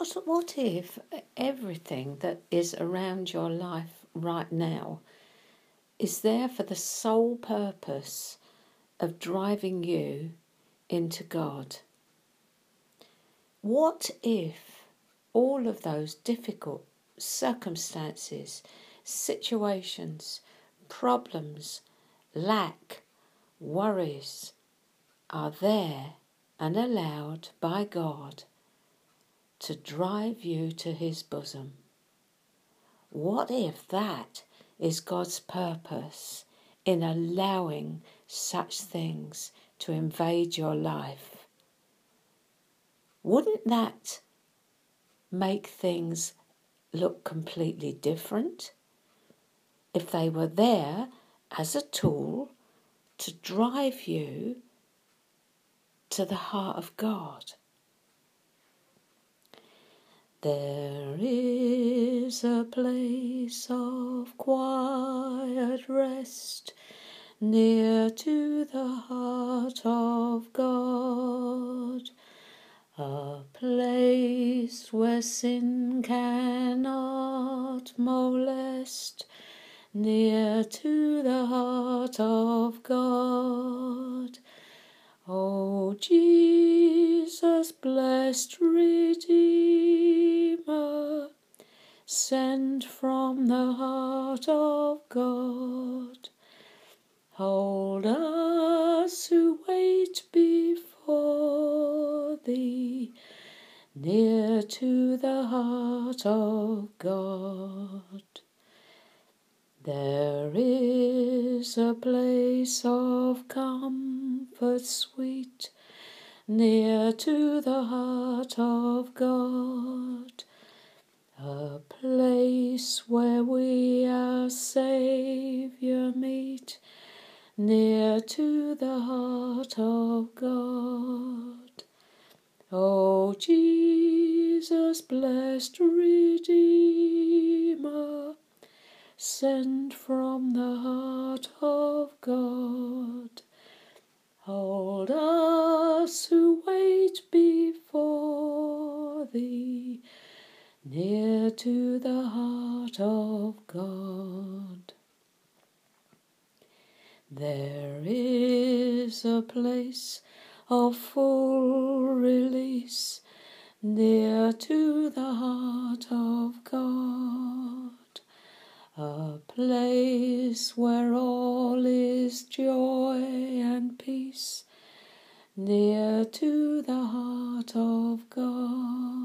what, what if everything that is around your life right now is there for the sole purpose of driving you into God? What if all of those difficult circumstances, situations, problems, lack, worries are there and allowed by God to drive you to His bosom? What if that is God's purpose in allowing such things to invade your life? Wouldn't that make things look completely different if they were there as a tool to drive you to the heart of God? There is a place of quiet rest near to the heart of God, a place where sin cannot molest, near to the heart of God. O Jesus, blessed Redeemer, sent from the heart of God, hold us who wait before thee, near to the heart of God. There is a place of comfort sweet near to the heart of God, a place where we our Saviour meet near to the heart of God. O Jesus, blessed Redeemer, sent from the heart of God. Hold us who wait before thee, near to the heart of God. There is a place of full release near to the heart of God a place where all is joy and peace, near to the heart of God.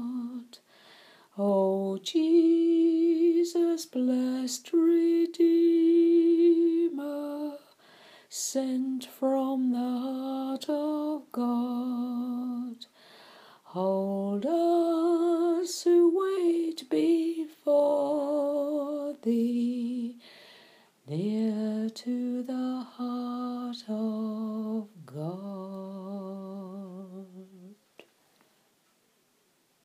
O Jesus, blessed Redeemer, sent from the